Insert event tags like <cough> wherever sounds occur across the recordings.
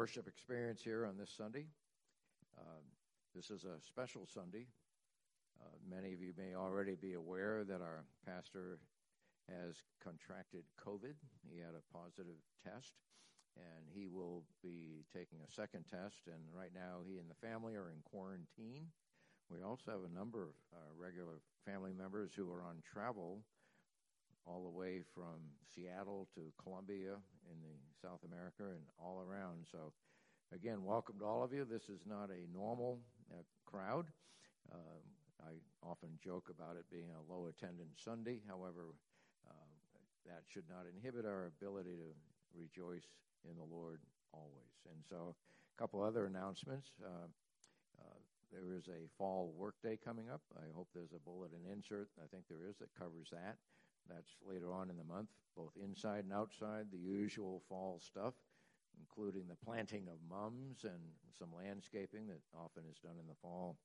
worship experience here on this Sunday. Uh, this is a special Sunday. Uh, many of you may already be aware that our pastor has contracted COVID. He had a positive test, and he will be taking a second test. And right now, he and the family are in quarantine. We also have a number of uh, regular family members who are on travel all the way from Seattle to Colombia in the South America and all around. So, again, welcome to all of you. This is not a normal uh, crowd. Uh, I often joke about it being a low attendance Sunday. However, uh, that should not inhibit our ability to rejoice in the Lord always. And so, a couple other announcements. Uh, uh, there is a fall workday coming up. I hope there's a bulletin insert. I think there is that covers that. That's later on in the month, both inside and outside, the usual fall stuff, including the planting of mums and some landscaping that often is done in the fall.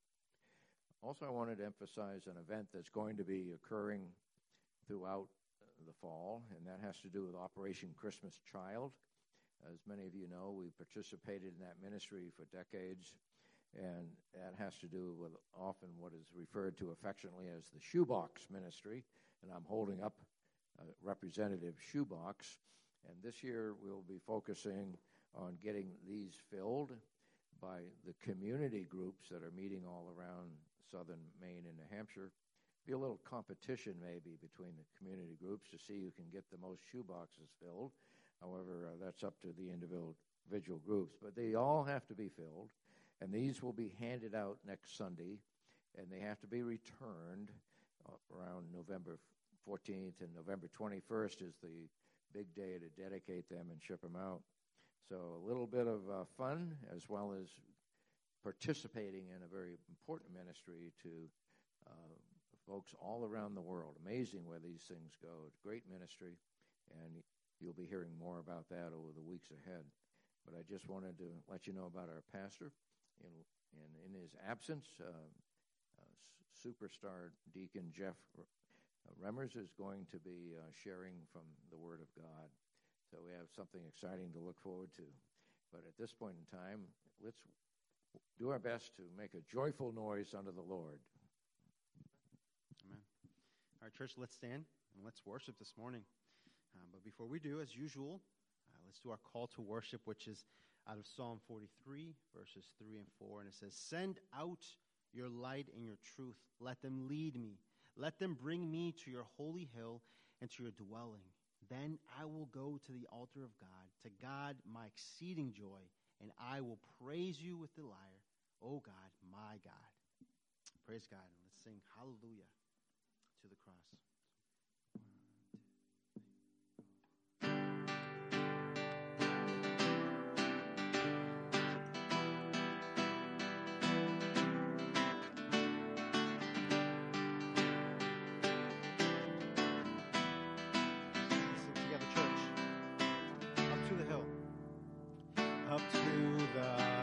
Also, I wanted to emphasize an event that's going to be occurring throughout the fall, and that has to do with Operation Christmas Child. As many of you know, we participated in that ministry for decades, and that has to do with often what is referred to affectionately as the shoebox ministry and I'm holding up a Representative Shoebox. And this year we'll be focusing on getting these filled by the community groups that are meeting all around southern Maine and New Hampshire. Be a little competition maybe between the community groups to see who can get the most shoeboxes filled. However, uh, that's up to the individual groups. But they all have to be filled, and these will be handed out next Sunday, and they have to be returned uh, around November 14th and November 21st is the big day to dedicate them and ship them out. So a little bit of uh, fun as well as participating in a very important ministry to uh, folks all around the world. Amazing where these things go. Great ministry, and you'll be hearing more about that over the weeks ahead. But I just wanted to let you know about our pastor. In, in, in his absence, uh, uh, superstar deacon Jeff Remmers is going to be uh, sharing from the Word of God. So we have something exciting to look forward to. But at this point in time, let's do our best to make a joyful noise unto the Lord. Amen. All right, church, let's stand and let's worship this morning. Uh, but before we do, as usual, uh, let's do our call to worship, which is out of Psalm 43, verses 3 and 4. And it says, Send out your light and your truth. Let them lead me. Let them bring me to your holy hill and to your dwelling. Then I will go to the altar of God, to God my exceeding joy, and I will praise you with the lyre, O God, my God. Praise God. Let's sing hallelujah to the cross. up to the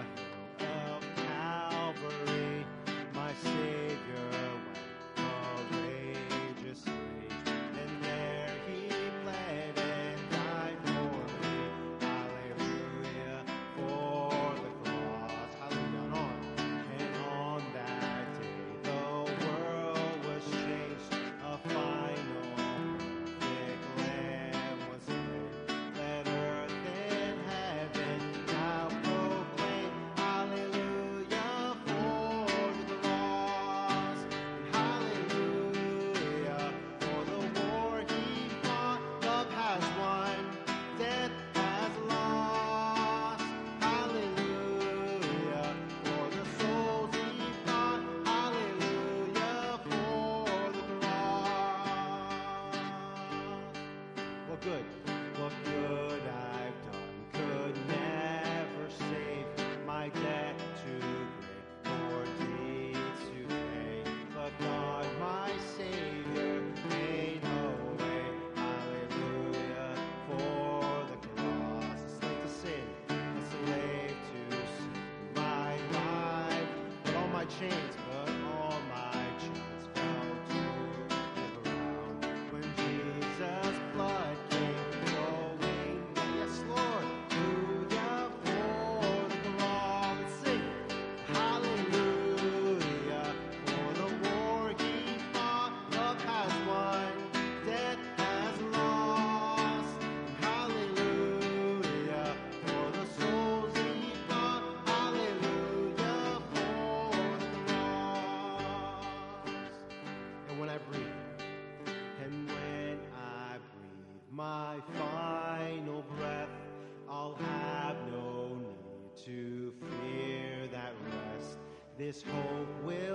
this hope will.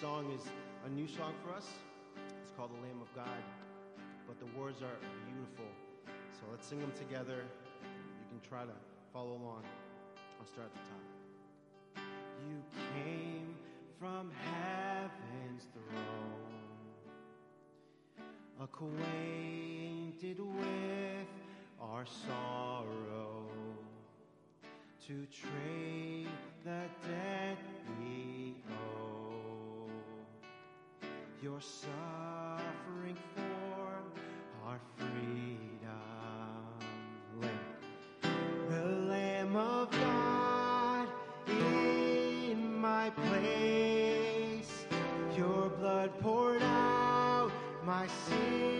song is a new song for us. It's called The Lamb of God, but the words are beautiful. So let's sing them together. You can try to follow along. I'll start at the top. You came from heaven's throne, acquainted with our sorrow, to trade the dead your suffering for our freedom. Lamb. The Lamb of God in my place, your blood poured out, my sin.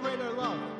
greater love.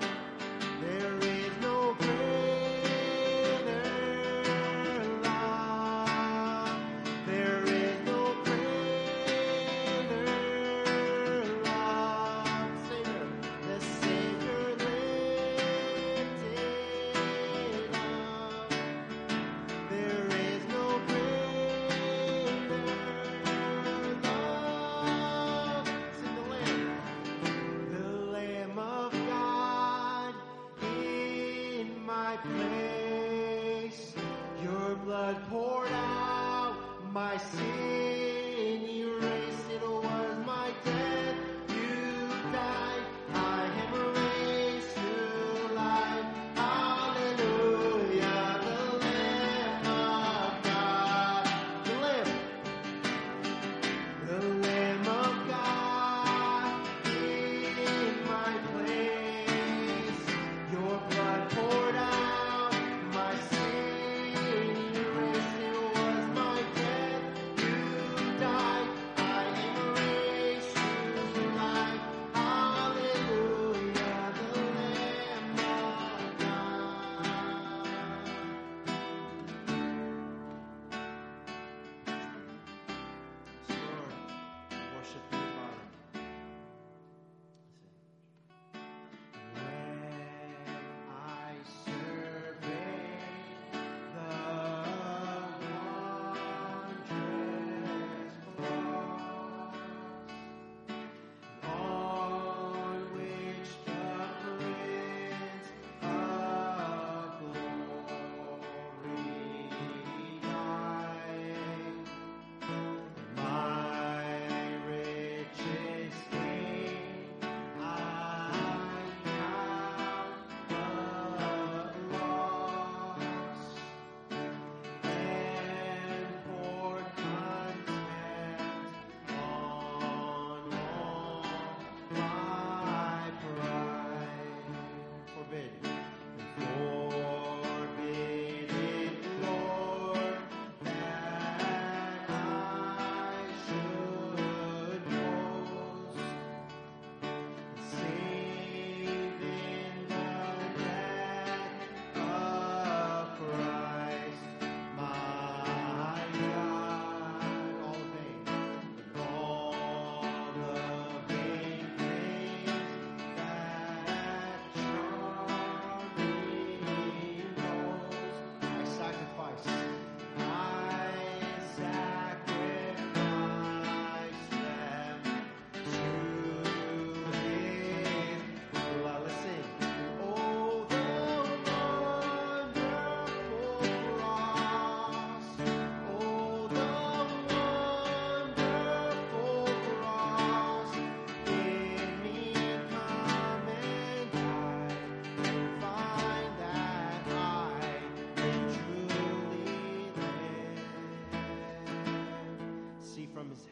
from his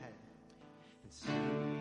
head.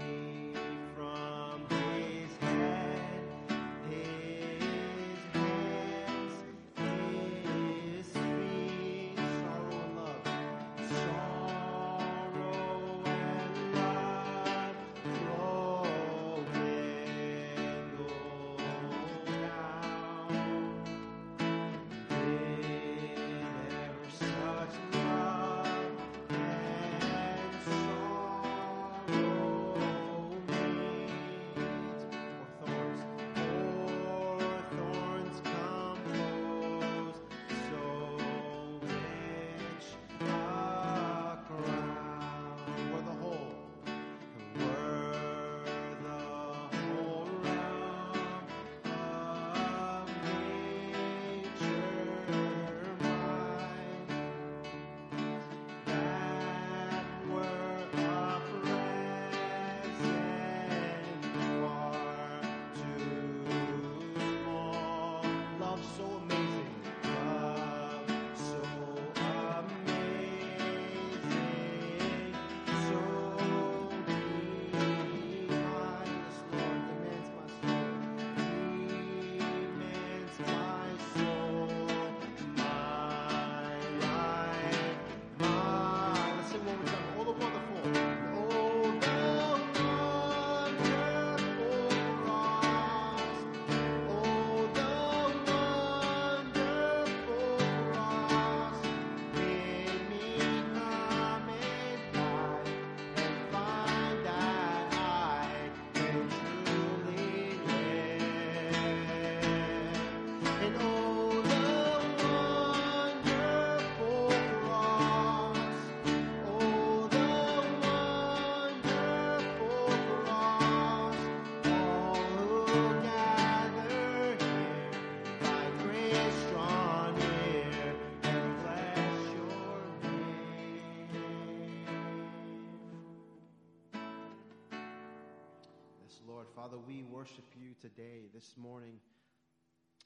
Father, we worship you today, this morning,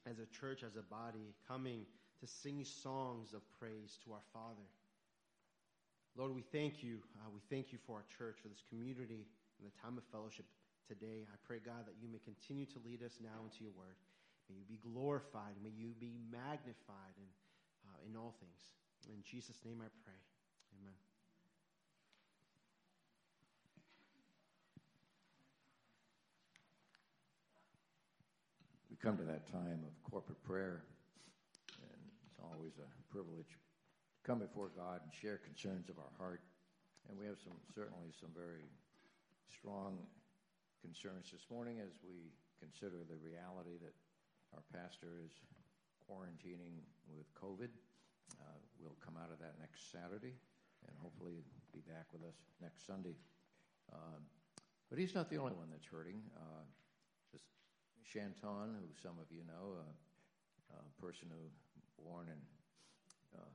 as a church, as a body, coming to sing songs of praise to our Father. Lord, we thank you. Uh, we thank you for our church, for this community, and the time of fellowship today. I pray, God, that you may continue to lead us now into your word. May you be glorified. May you be magnified in, uh, in all things. In Jesus' name I pray. Amen. Come to that time of corporate prayer, and it's always a privilege to come before God and share concerns of our heart. And we have some certainly some very strong concerns this morning as we consider the reality that our pastor is quarantining with COVID. Uh, we'll come out of that next Saturday and hopefully be back with us next Sunday. Uh, but he's not the only one that's hurting. Uh, Shanton, who some of you know, a, a person who born in uh,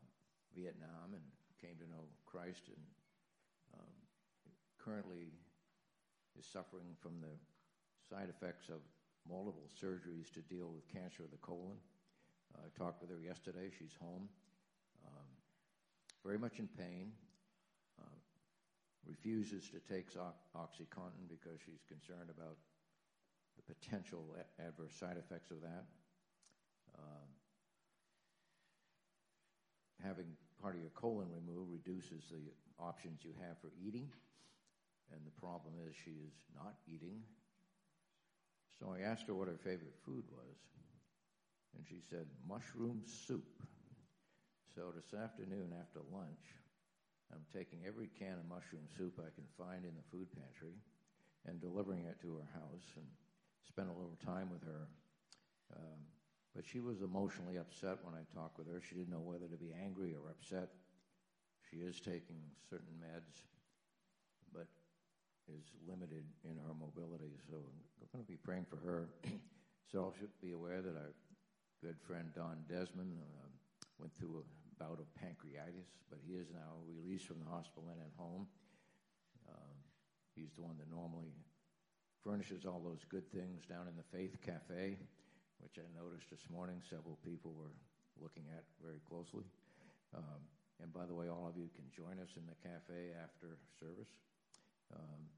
Vietnam and came to know Christ and um, currently is suffering from the side effects of multiple surgeries to deal with cancer of the colon. Uh, I talked with her yesterday. She's home, um, very much in pain. Uh, refuses to take OxyContin because she's concerned about the potential adverse side effects of that. Um, having part of your colon removed reduces the options you have for eating, and the problem is she is not eating. So I asked her what her favorite food was, and she said mushroom soup. So this afternoon after lunch, I'm taking every can of mushroom soup I can find in the food pantry and delivering it to her house and spent a little time with her. Um, but she was emotionally upset when I talked with her. She didn't know whether to be angry or upset. She is taking certain meds, but is limited in her mobility. So I'm going to be praying for her. <clears throat> so should be aware that our good friend Don Desmond uh, went through a bout of pancreatitis, but he is now released from the hospital and at home. Uh, he's the one that normally furnishes all those good things down in the Faith Cafe, which I noticed this morning several people were looking at very closely. Um, and by the way, all of you can join us in the cafe after service. Um,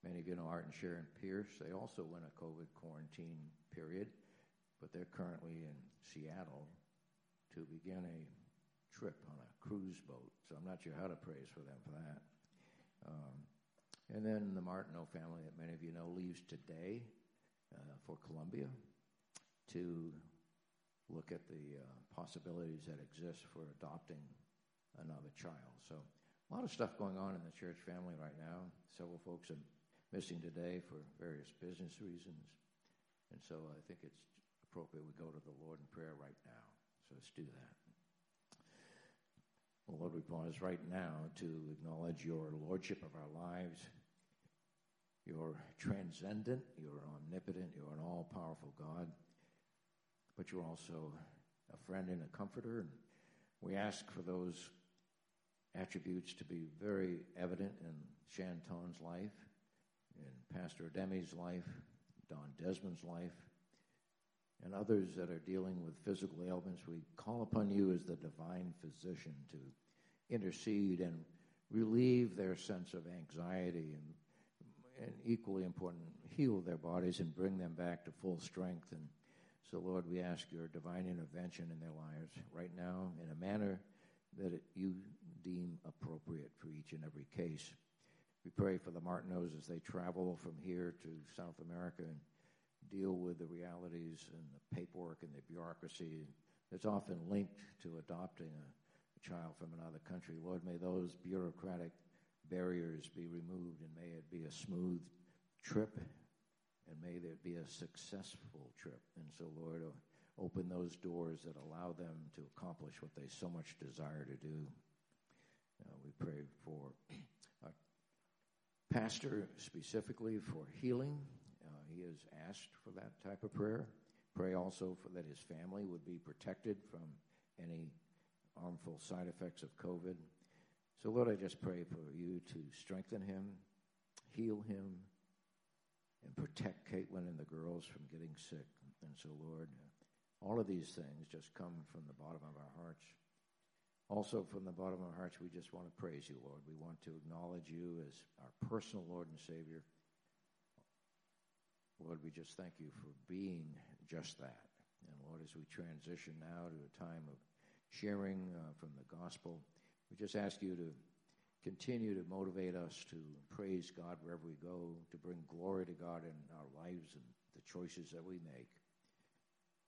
Many of you know Art and Sharon Pierce. They also went a COVID quarantine period, but they're currently in Seattle to begin a trip on a cruise boat. So I'm not sure how to praise for them for that. Um, and then the Martineau family, that many of you know, leaves today uh, for Colombia to look at the uh, possibilities that exist for adopting another child. So a lot of stuff going on in the church family right now. Several folks are missing today for various business reasons. And so I think it's appropriate we go to the Lord in prayer right now. So let's do that. Well, Lord, we pause right now to acknowledge your lordship of our lives. You're transcendent, you're omnipotent, you're an all powerful God, but you're also a friend and a comforter. And we ask for those attributes to be very evident in Shanton's life, in Pastor Demi's life, Don Desmond's life, and others that are dealing with physical ailments. We call upon you as the divine physician to intercede and relieve their sense of anxiety and, and equally important, heal their bodies and bring them back to full strength. And so, Lord, we ask your divine intervention in their lives right now in a manner that it, you deem appropriate for each and every case. We pray for the Martineaus as they travel from here to South America and deal with the realities and the paperwork and the bureaucracy that's often linked to adopting a, a child from another country. Lord, may those bureaucratic barriers be removed and may it be a smooth trip and may there be a successful trip. And so, Lord, open those doors that allow them to accomplish what they so much desire to do. Uh, we pray for our pastor specifically for healing. Uh, he has asked for that type of prayer. Pray also for that his family would be protected from any harmful side effects of COVID. So, Lord, I just pray for you to strengthen him, heal him, and protect Caitlin and the girls from getting sick. And so, Lord, all of these things just come from the bottom of our hearts. Also, from the bottom of our hearts, we just want to praise you, Lord. We want to acknowledge you as our personal Lord and Savior. Lord, we just thank you for being just that. And Lord, as we transition now to a time of sharing uh, from the gospel, we just ask you to continue to motivate us to praise God wherever we go, to bring glory to God in our lives and the choices that we make.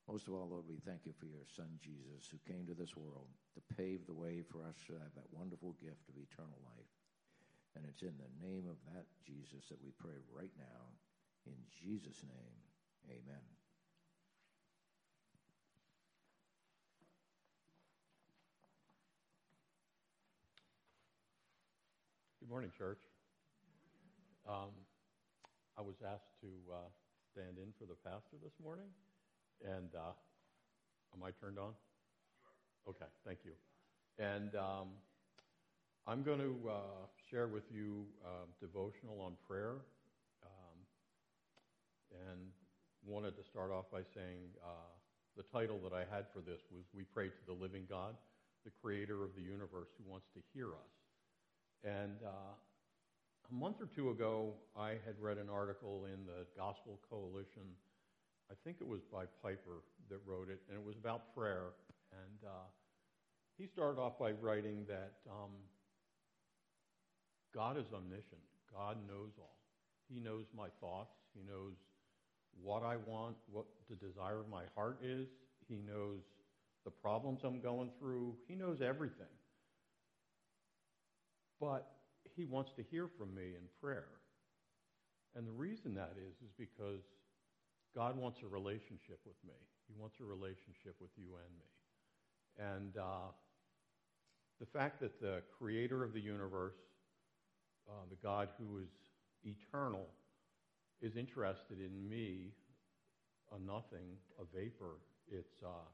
Most of all, Lord, we thank you for your Son, Jesus, who came to this world to pave the way for us to have that wonderful gift of eternal life. And it's in the name of that Jesus that we pray right now. In Jesus' name, amen. Good morning, church. Um, I was asked to uh, stand in for the pastor this morning. And uh, am I turned on? Okay, thank you. And um, I'm going to uh, share with you uh, devotional on prayer. Um, and wanted to start off by saying uh, the title that I had for this was We Pray to the Living God, the creator of the universe who wants to hear us. And uh, a month or two ago, I had read an article in the Gospel Coalition I think it was by Piper that wrote it, and it was about prayer. And uh, he started off by writing that um, God is omniscient. God knows all. He knows my thoughts. He knows what I want, what the desire of my heart is. He knows the problems I'm going through. He knows everything. But he wants to hear from me in prayer. And the reason that is, is because God wants a relationship with me. He wants a relationship with you and me. And uh, the fact that the creator of the universe, uh, the God who is eternal, is interested in me, a nothing, a vapor, it's, uh,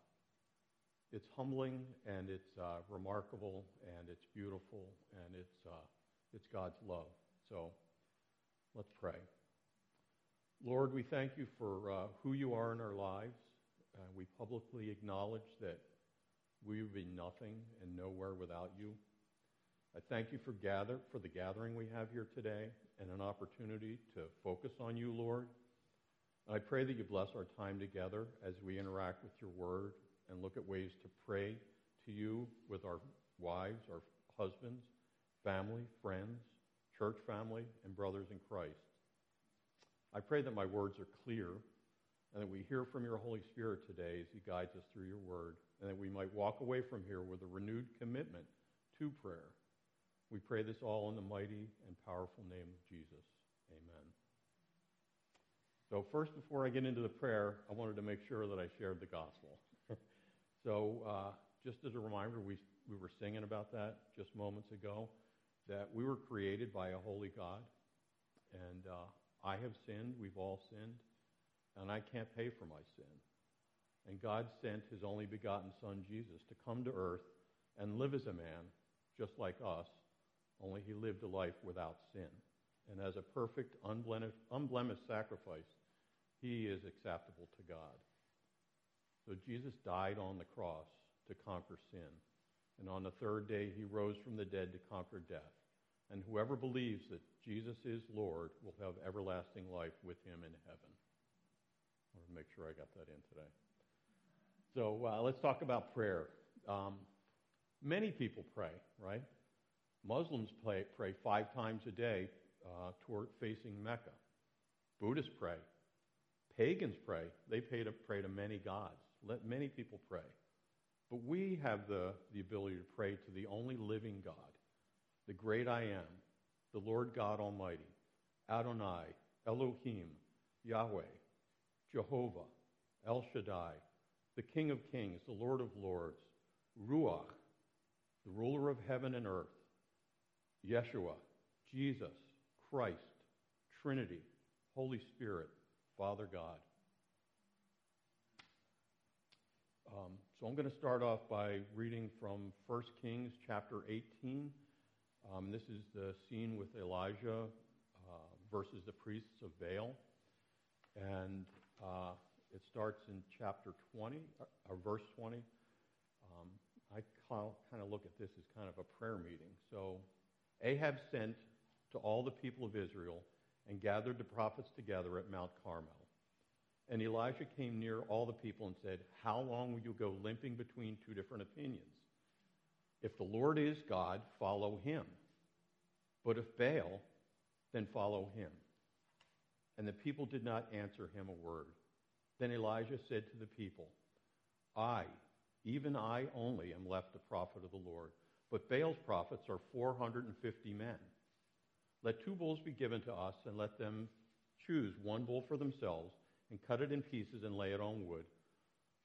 it's humbling and it's uh, remarkable and it's beautiful and it's, uh, it's God's love. So let's pray. Lord, we thank you for uh, who you are in our lives. Uh, we publicly acknowledge that we would be nothing and nowhere without you. I thank you for gather for the gathering we have here today and an opportunity to focus on you, Lord. I pray that you bless our time together as we interact with your word and look at ways to pray to you with our wives, our husbands, family, friends, church family, and brothers in Christ. I pray that my words are clear and that we hear from your Holy Spirit today as he guides us through your word, and that we might walk away from here with a renewed commitment to prayer. We pray this all in the mighty and powerful name of Jesus. Amen. So, first, before I get into the prayer, I wanted to make sure that I shared the gospel. So, uh, just as a reminder, we, we were singing about that just moments ago, that we were created by a holy God. And uh, I have sinned, we've all sinned, and I can't pay for my sin. And God sent his only begotten Son, Jesus, to come to earth and live as a man, just like us, only he lived a life without sin. And as a perfect, unblemished, unblemished sacrifice, he is acceptable to God. So Jesus died on the cross to conquer sin. And on the third day, he rose from the dead to conquer death. And whoever believes that Jesus is Lord will have everlasting life with him in heaven. I want to make sure I got that in today. So uh, let's talk about prayer. Um, many people pray, right? Muslims pray, pray five times a day uh, toward facing Mecca. Buddhists pray. Pagans pray. They pray to, pray to many gods. Let many people pray. But we have the, the ability to pray to the only living God, the great I am, the Lord God Almighty, Adonai, Elohim, Yahweh, Jehovah, El Shaddai, the King of Kings, the Lord of Lords, Ruach, the ruler of heaven and earth, Yeshua, Jesus, Christ, Trinity, Holy Spirit, Father God. Um, so I'm going to start off by reading from 1 Kings chapter 18. Um, this is the scene with Elijah uh, versus the priests of Baal. And uh, it starts in chapter 20, uh, or verse 20. Um, I kind of look at this as kind of a prayer meeting. So Ahab sent to all the people of Israel and gathered the prophets together at Mount Carmel. And Elijah came near all the people and said, How long will you go limping between two different opinions? If the Lord is God, follow him. But if Baal, then follow him. And the people did not answer him a word. Then Elijah said to the people, I, even I only, am left a prophet of the Lord, but Baal's prophets are 450 men. Let two bulls be given to us, and let them choose one bull for themselves, and cut it in pieces and lay it on wood,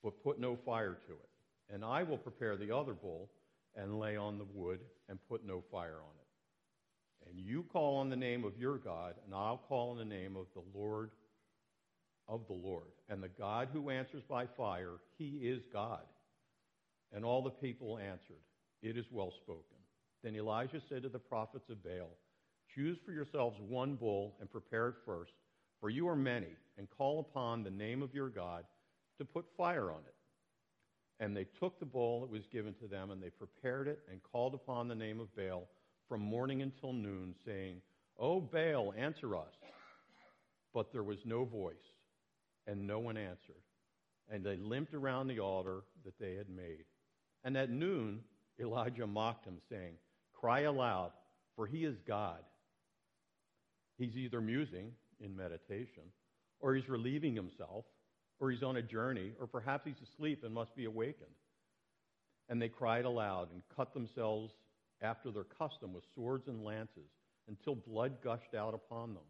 but put no fire to it. And I will prepare the other bull, and lay on the wood, and put no fire on it. And you call on the name of your God, and I'll call on the name of the Lord of the Lord. And the God who answers by fire, he is God. And all the people answered, It is well spoken. Then Elijah said to the prophets of Baal, Choose for yourselves one bull and prepare it first, for you are many, and call upon the name of your God to put fire on it. And they took the bowl that was given to them, and they prepared it and called upon the name of Baal from morning until noon, saying, O Baal, answer us. But there was no voice and no one answered. And they limped around the altar that they had made. And at noon, Elijah mocked him, saying, Cry aloud, for he is God. He's either musing in meditation, or he's relieving himself, or he's on a journey, or perhaps he's asleep and must be awakened. And they cried aloud and cut themselves after their custom with swords and lances until blood gushed out upon them.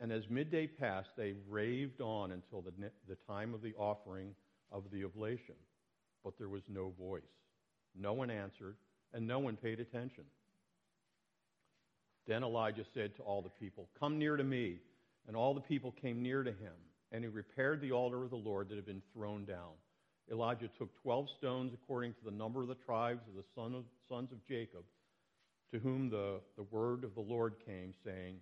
And as midday passed, they raved on until the, the time of the offering of the oblation. But there was no voice. No one answered, and no one paid attention. Then Elijah said to all the people, Come near to me. And all the people came near to him. And he repaired the altar of the Lord that had been thrown down. Elijah took 12 stones according to the number of the tribes of the son of, sons of Jacob, to whom the, the word of the Lord came, saying,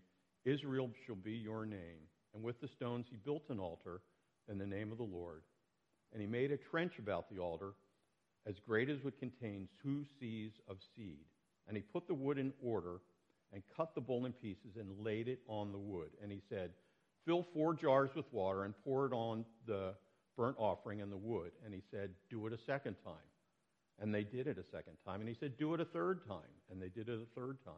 Israel shall be your name. And with the stones he built an altar in the name of the Lord. And he made a trench about the altar as great as would contain two seas of seed. And he put the wood in order and cut the bull in pieces and laid it on the wood. And he said, Fill four jars with water and pour it on the burnt offering and the wood. And he said, Do it a second time. And they did it a second time. And he said, Do it a third time. And they did it a third time.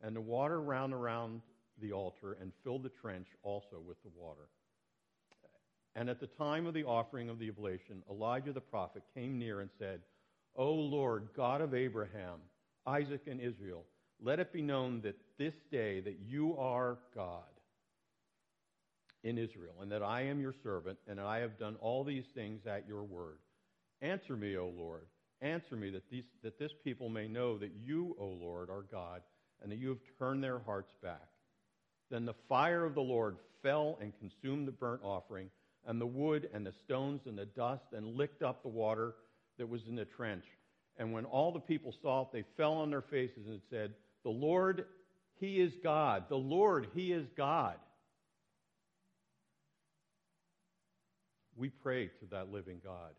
And the water ran around the altar and filled the trench also with the water. And at the time of the offering of the oblation, Elijah the prophet came near and said, O Lord, God of Abraham, Isaac, and Israel, let it be known that this day that you are God in Israel, and that I am your servant, and that I have done all these things at your word. Answer me, O Lord. Answer me that, these, that this people may know that you, O Lord, are God, and that you have turned their hearts back. Then the fire of the Lord fell and consumed the burnt offering, and the wood, and the stones, and the dust, and licked up the water that was in the trench. And when all the people saw it, they fell on their faces and said, The Lord, He is God. The Lord, He is God. We pray to that living God.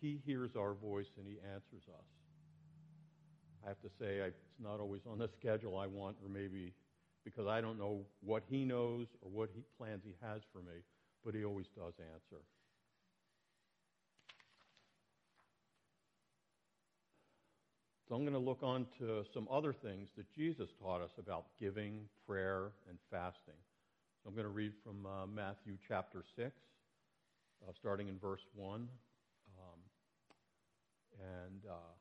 He hears our voice and He answers us. I have to say, it's not always on the <laughs> schedule I want, or maybe because I don't know what He knows or what he, plans He has for me, but He always does answer. So I'm going to look on to some other things that Jesus taught us about giving, prayer, and fasting. So I'm going to read from uh, Matthew chapter 6 uh, starting in verse 1. Um, and uh,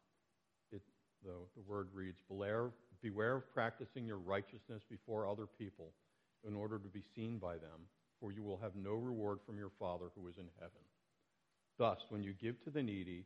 it, the, the word reads beware, beware of practicing your righteousness before other people in order to be seen by them, for you will have no reward from your Father who is in heaven. Thus, when you give to the needy,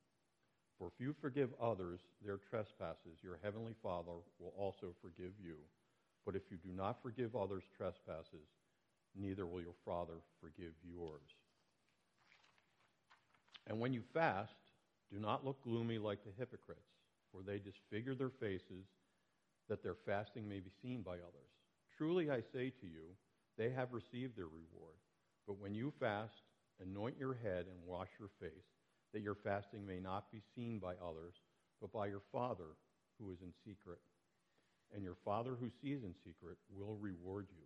For if you forgive others their trespasses, your heavenly Father will also forgive you. But if you do not forgive others' trespasses, neither will your Father forgive yours. And when you fast, do not look gloomy like the hypocrites, for they disfigure their faces that their fasting may be seen by others. Truly I say to you, they have received their reward. But when you fast, anoint your head and wash your face, that your fasting may not be seen by others, but by your Father who is in secret. And your Father who sees in secret will reward you.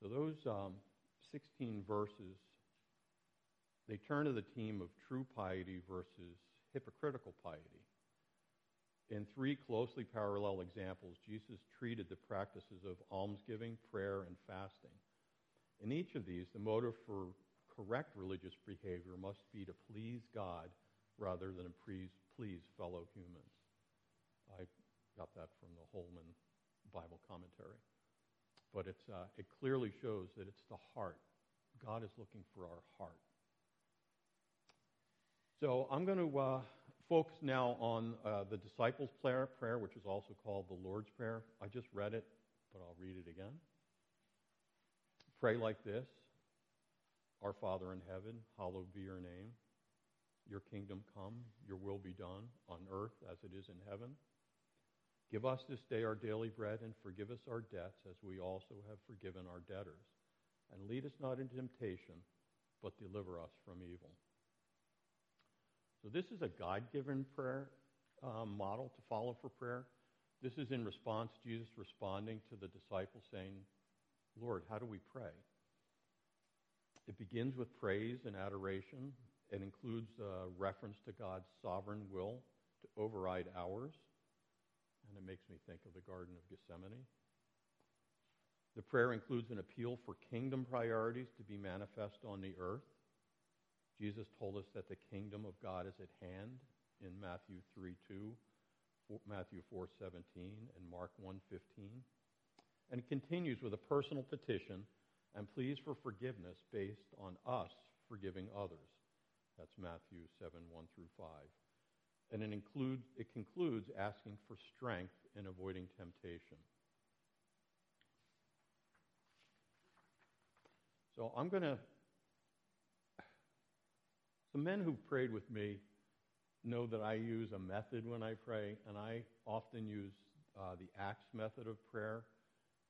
So those um, 16 verses, they turn to the theme of true piety versus hypocritical piety. In three closely parallel examples, Jesus treated the practices of almsgiving, prayer, and fasting. In each of these, the motive for correct religious behavior must be to please God rather than to please, please fellow humans. I got that from the Holman Bible commentary. But it's, uh, it clearly shows that it's the heart. God is looking for our heart. So I'm going to uh, focus now on uh, the disciples' prayer, prayer, which is also called the Lord's Prayer. I just read it, but I'll read it again. Pray like this Our Father in heaven, hallowed be your name. Your kingdom come, your will be done on earth as it is in heaven. Give us this day our daily bread and forgive us our debts as we also have forgiven our debtors. And lead us not into temptation, but deliver us from evil. So this is a God-given prayer um, model to follow for prayer. This is in response, Jesus responding to the disciples saying, Lord, how do we pray? It begins with praise and adoration. It includes a reference to God's sovereign will to override ours. And it makes me think of the Garden of Gethsemane. The prayer includes an appeal for kingdom priorities to be manifest on the earth. Jesus told us that the kingdom of God is at hand in Matthew 3 2, Matthew 4 17, and Mark 1 15. And it continues with a personal petition and pleas for forgiveness based on us forgiving others. That's Matthew 7 1 through 5. And it, includes, it concludes asking for strength in avoiding temptation. So I'm going to. The men who've prayed with me know that I use a method when I pray, and I often use uh, the Acts method of prayer.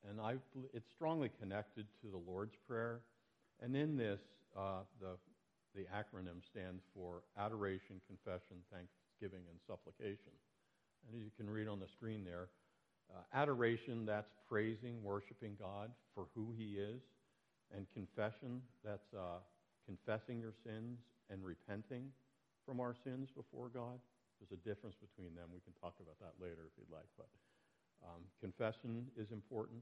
And I, it's strongly connected to the Lord's Prayer. And in this, uh, the, the acronym stands for adoration, confession, thanksgiving, and supplication. And as you can read on the screen there, uh, adoration, that's praising, worshiping God for who He is. And confession, that's uh, confessing your sins and repenting from our sins before God. There's a difference between them. We can talk about that later if you'd like. But um, confession is important.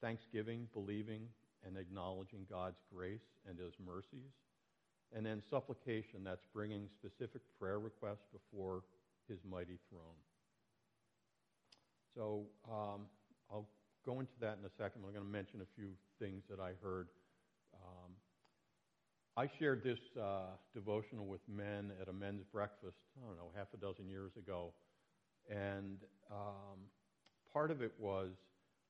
Thanksgiving, believing, and acknowledging God's grace and His mercies. And then supplication, that's bringing specific prayer requests before His mighty throne. So um, I'll go into that in a second. I'm going to mention a few things that I heard um, I shared this uh, devotional with men at a men's breakfast, I don't know, half a dozen years ago. And um, part of it was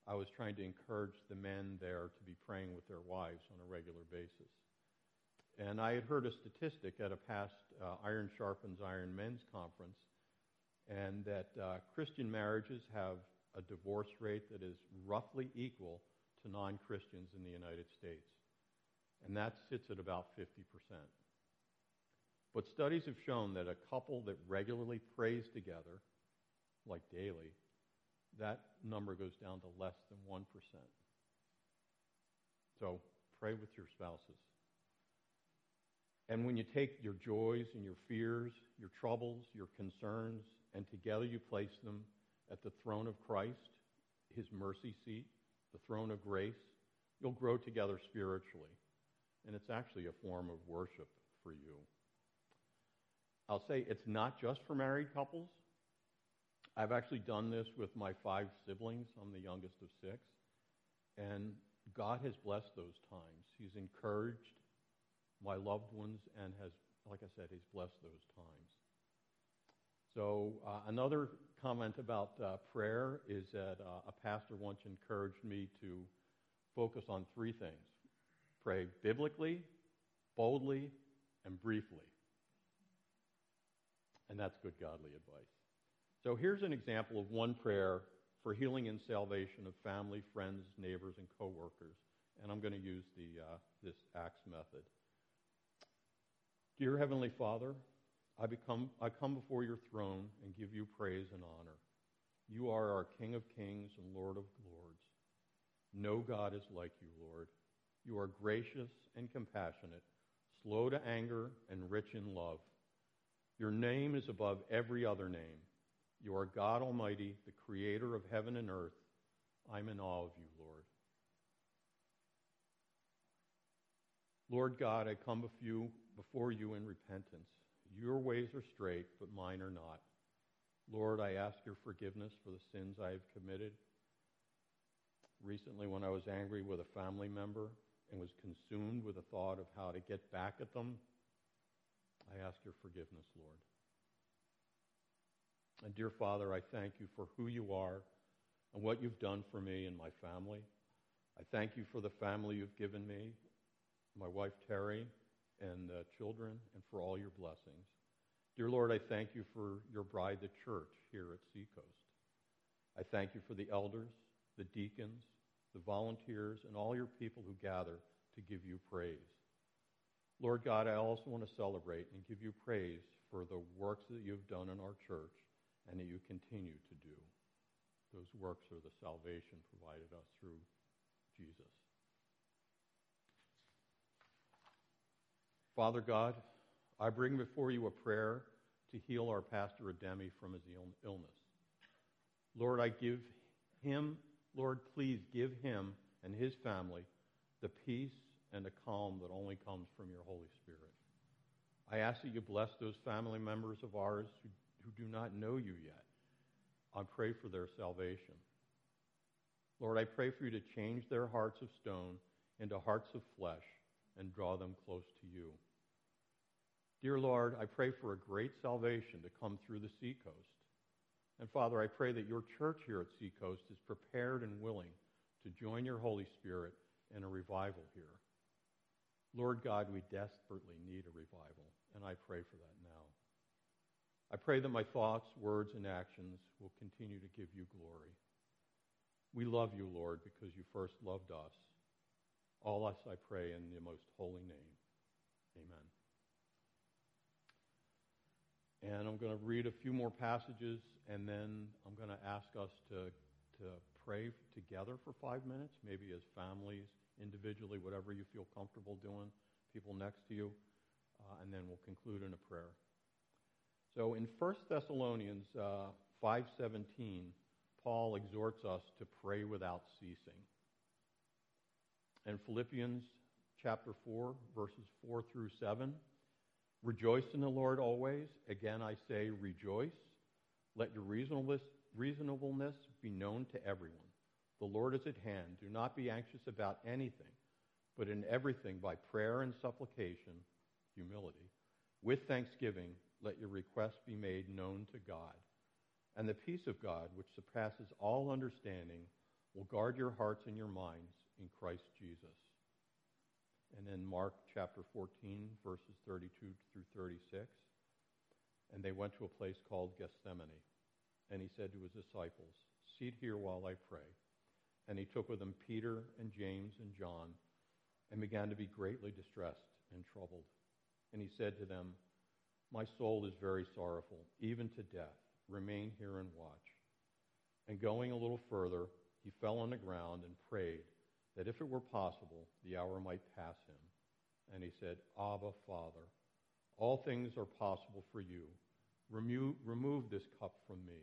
I was trying to encourage the men there to be praying with their wives on a regular basis. And I had heard a statistic at a past uh, Iron Sharpens Iron men's conference, and that uh, Christian marriages have a divorce rate that is roughly equal to non Christians in the United States and that sits at about 50%. But studies have shown that a couple that regularly prays together, like daily, that number goes down to less than 1%. So pray with your spouses. And when you take your joys and your fears, your troubles, your concerns, and together you place them at the throne of Christ, his mercy seat, the throne of grace, you'll grow together spiritually and it's actually a form of worship for you. I'll say it's not just for married couples. I've actually done this with my five siblings. I'm the youngest of six. And God has blessed those times. He's encouraged my loved ones and has, like I said, He's blessed those times. So, uh, another comment about uh, prayer is that uh, a pastor once encouraged me to focus on three things pray biblically, boldly, and briefly. And that's good godly advice. So here's an example of one prayer for healing and salvation of family, friends, neighbors, and coworkers. And I'm going to use the, uh, this Acts method. Dear Heavenly Father, I, become, I come before your throne and give you praise and honor. You are our King of kings and Lord of lords. No God is like you, Lord. You are gracious and compassionate, slow to anger, and rich in love. Your name is above every other name. You are God Almighty, the creator of heaven and earth. I'm in awe of you, Lord. Lord God, I come before you, in repentance. Your ways are straight, but mine are not. Lord, I ask your forgiveness for the sins I have committed. Recently, when I was angry with a family member, and was consumed with the thought of how to get back at them, I ask your forgiveness, Lord. And dear Father, I thank you for who you are and what you've done for me and my family. I thank you for the family you've given me, my wife Terry, and uh, children, and for all your blessings. Dear Lord, I thank you for your bride, the church, here at Seacoast. I thank you for the elders, the deacons, the volunteers, and all your people who gather to give you praise. Lord God, I also want to celebrate and give you praise for the works that you've done in our church and that you continue to do. Those works are the salvation provided us through Jesus. Father God, I bring before you a prayer to heal our pastor Ademi from his illness. Lord, I give him, Lord, please give him and his family the peace and the calm that only comes from your Holy Spirit. I ask that you bless those family members of ours who, who do not know you yet. I pray for their salvation. Lord, I pray for you to change their hearts of stone into hearts of flesh and draw them close to you. Dear Lord, I pray for a great salvation to come through the seacoast. And Father, I pray that your church here at Seacoast is prepared and willing to join your Holy Spirit in a revival here. Lord God, we desperately need a revival, and I pray for that now. I pray that my thoughts, words, and actions will continue to give you glory. We love you, Lord, because you first loved us. All us I pray in the most holy name. Amen. And I'm going to read a few more passages, and then I'm going to ask us to, to pray together for five minutes, maybe as families, individually, whatever you feel comfortable doing, people next to you, uh, and then we'll conclude in a prayer. So in 1 Thessalonians uh, 5.17, Paul exhorts us to pray without ceasing. And Philippians chapter 4, verses 4 through 7, Rejoice in the Lord always. Again, I say, rejoice. Let your reasonableness, reasonableness be known to everyone. The Lord is at hand. Do not be anxious about anything, but in everything, by prayer and supplication, humility, with thanksgiving, let your requests be made known to God. And the peace of God, which surpasses all understanding, will guard your hearts and your minds in Christ Jesus. And then Mark chapter 14, verses 32 through 36. And they went to a place called Gethsemane. And he said to his disciples, Seat here while I pray. And he took with him Peter and James and John and began to be greatly distressed and troubled. And he said to them, My soul is very sorrowful, even to death. Remain here and watch. And going a little further, he fell on the ground and prayed that if it were possible, the hour might pass him. And he said, Abba, Father, all things are possible for you. Remove, remove this cup from me,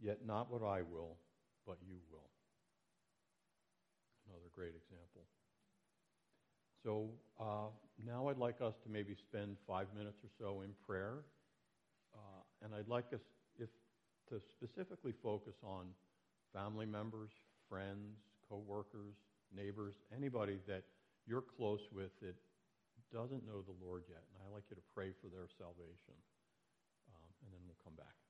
yet not what I will, but you will. Another great example. So uh, now I'd like us to maybe spend five minutes or so in prayer. Uh, and I'd like us if, to specifically focus on family members, friends, co-workers, neighbors, anybody that you're close with that doesn't know the Lord yet. And I'd like you to pray for their salvation. Um, and then we'll come back.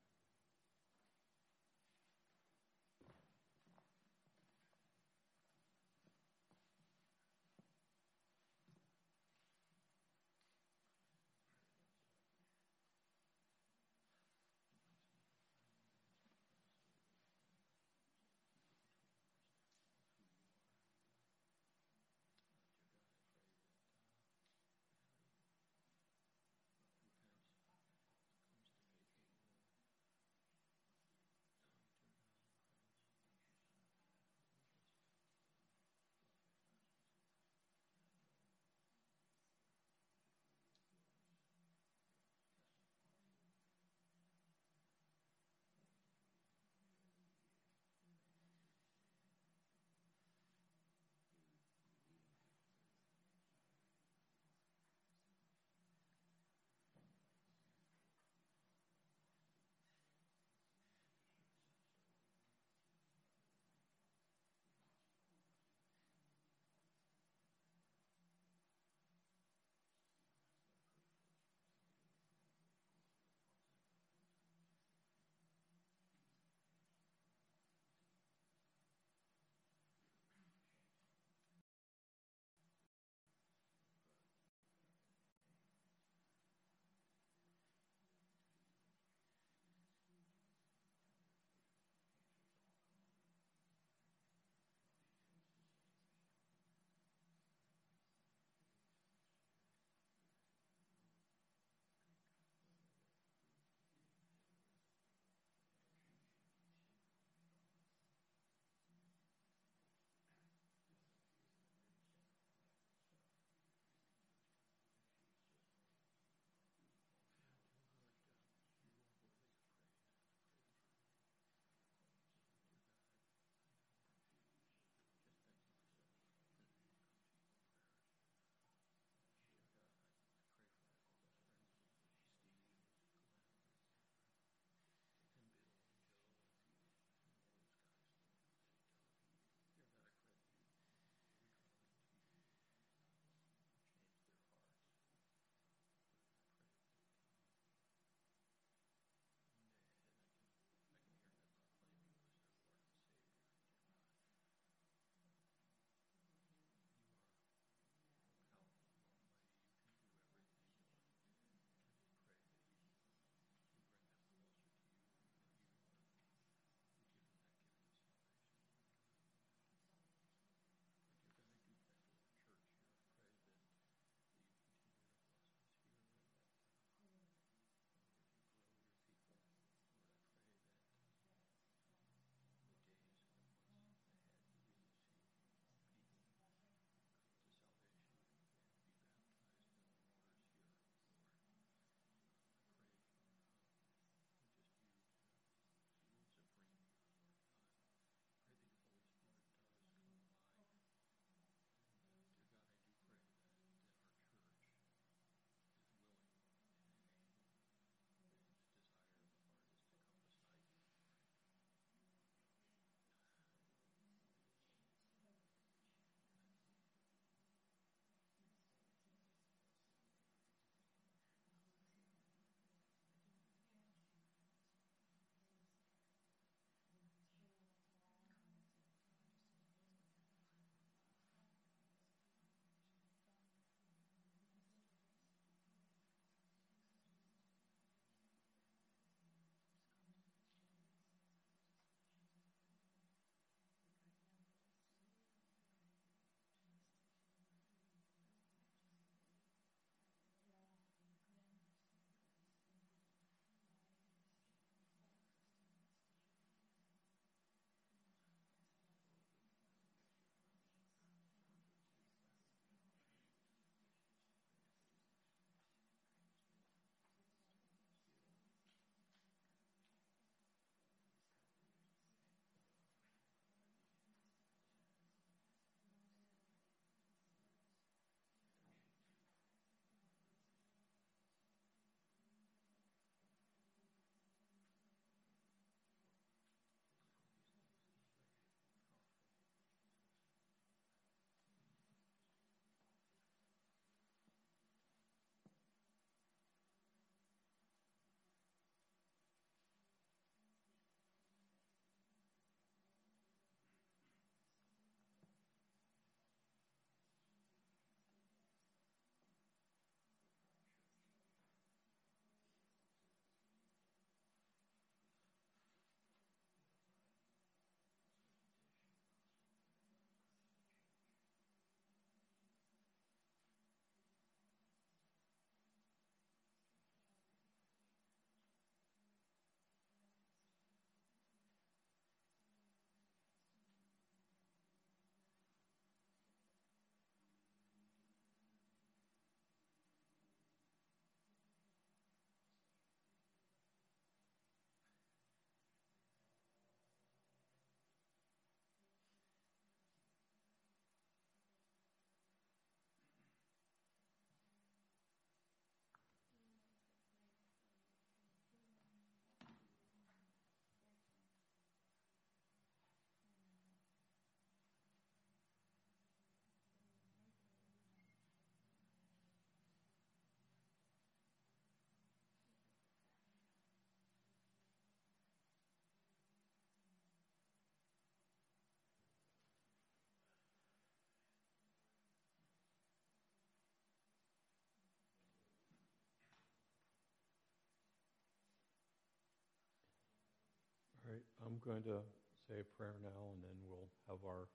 I'm going to say a prayer now, and then we'll have our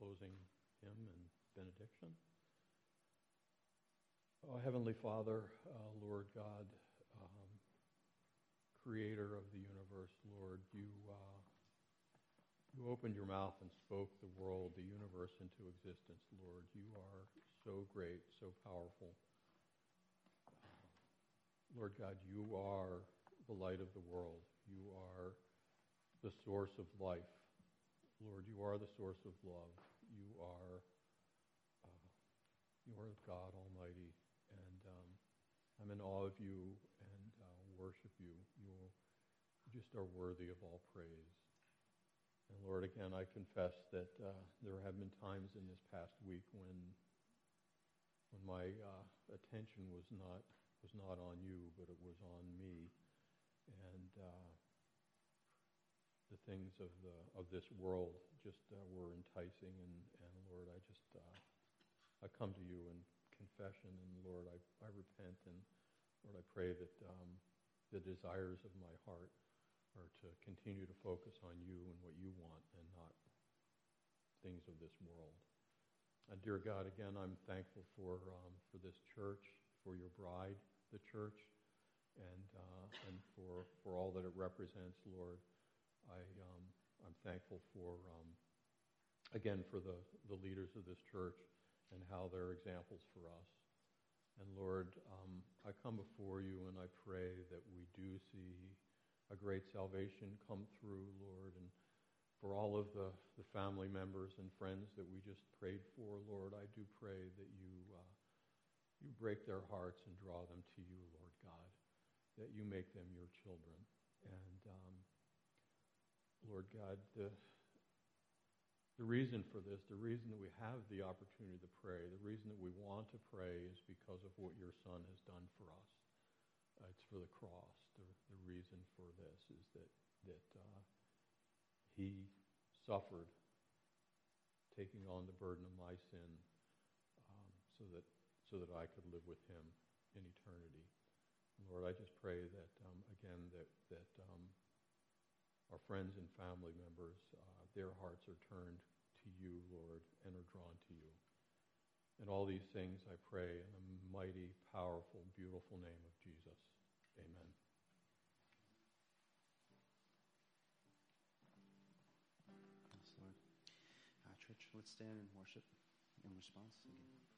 closing hymn and benediction. Oh, Heavenly Father, uh, Lord God, um, creator of the universe, Lord, you, uh, you opened your mouth and spoke the world, the universe into existence, Lord. You are so great, so powerful. Lord God, you are the light of the world. You are the source of life. Lord, you are the source of love. You are, uh, you are God Almighty, and um, I'm in awe of you and uh, worship you. You just are worthy of all praise. And Lord, again, I confess that uh, there have been times in this past week when, when my uh, attention was not was not on you, but it was on me, and uh, the things of the of this world just uh, were enticing. And, and Lord, I just uh, I come to you in confession, and Lord, I, I repent, and Lord, I pray that um, the desires of my heart are to continue to focus on you and what you want, and not things of this world. And dear God, again, I'm thankful for um, for this church, for your bride, the church, and uh, and for for all that it represents, Lord. I, um, I'm thankful for, um, again, for the, the leaders of this church and how they're examples for us. And Lord, um, I come before you and I pray that we do see a great salvation come through, Lord, and for all of the, the family members and friends that we just prayed for, Lord, I do pray that you, uh, you break their hearts and draw them to you, Lord God, that you make them your children. And um, Lord God, the, the reason for this, the reason that we have the opportunity to pray, the reason that we want to pray is because of what your Son has done for us. Uh, it's for the cross. The, the reason for this is that, that uh, he suffered, taking on the burden of my sin, um, so that so that I could live with him in eternity. Lord, I just pray that um, again that that um, our friends and family members, uh, their hearts are turned to you, Lord, and are drawn to you. And all these things I pray in the mighty, powerful, beautiful name of Jesus. Amen. Yes, Lord. Uh, church, let's stand and worship in response again.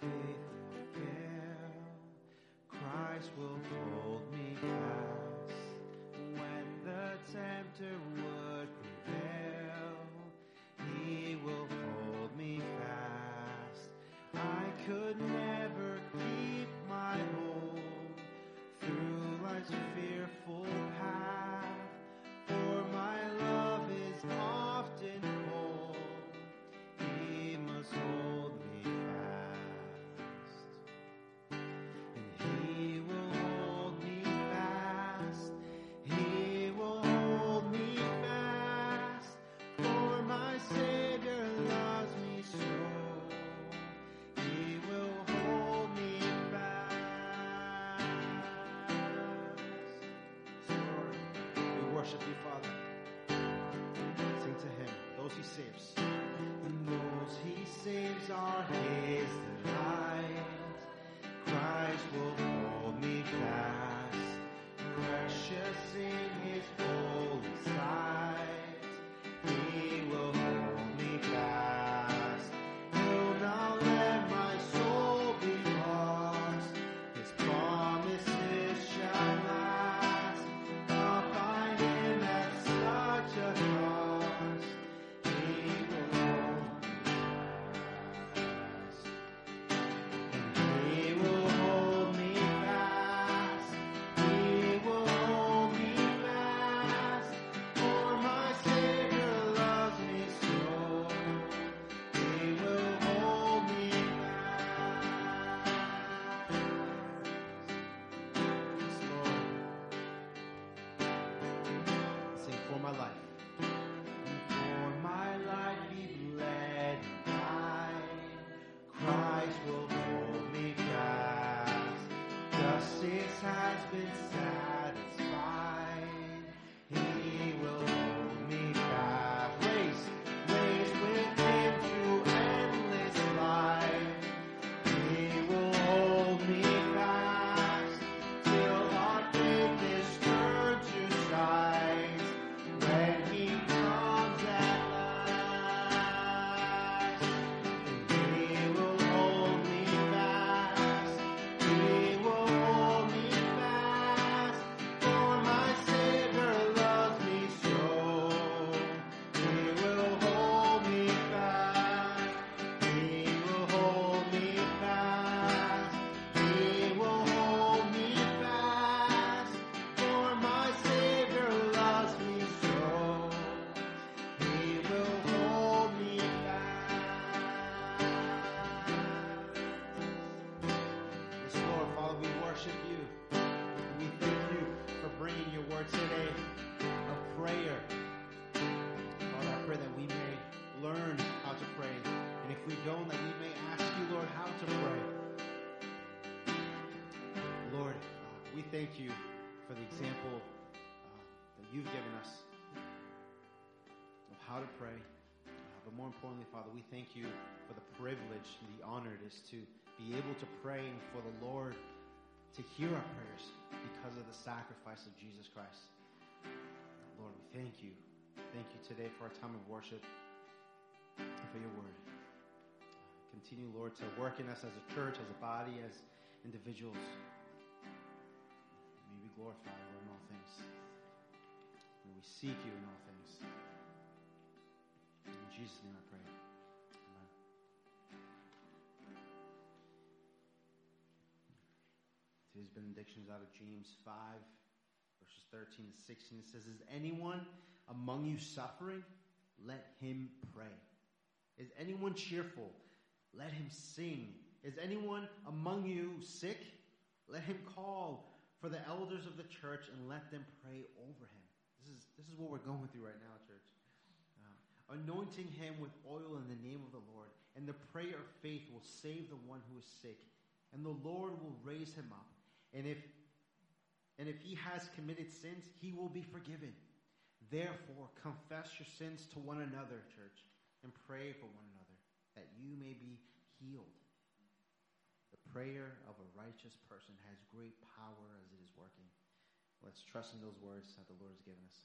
Faith fail, Christ will hold me fast. When the tempter would prevail, he will hold me fast. I could never you, Father. Sing to him, those he saves. And those he saves are his delight. Christ will hold me fast. Precious habits. If we don't, that we may ask you, Lord, how to pray. Lord, uh, we thank you for the example uh, that you've given us of how to pray. Uh, but more importantly, Father, we thank you for the privilege and the honor it is to be able to pray and for the Lord to hear our prayers because of the sacrifice of Jesus Christ. Lord, we thank you. Thank you today for our time of worship and for your word. Continue, Lord, to work in us as a church, as a body, as individuals. May we glorify you in all things. May we seek you in all things. In Jesus' name I pray. Amen. Today's benediction is out of James 5, verses 13 to 16. It says, Is anyone among you suffering? Let him pray. Is anyone cheerful? Let him sing. Is anyone among you sick? Let him call for the elders of the church and let them pray over him. This is, this is what we're going through right now, church. Uh, anointing him with oil in the name of the Lord, and the prayer of faith will save the one who is sick, and the Lord will raise him up. And if and if he has committed sins, he will be forgiven. Therefore, confess your sins to one another, church, and pray for one another, that you may be healed. The prayer of a righteous person has great power as it is working. Let's trust in those words that the Lord has given us.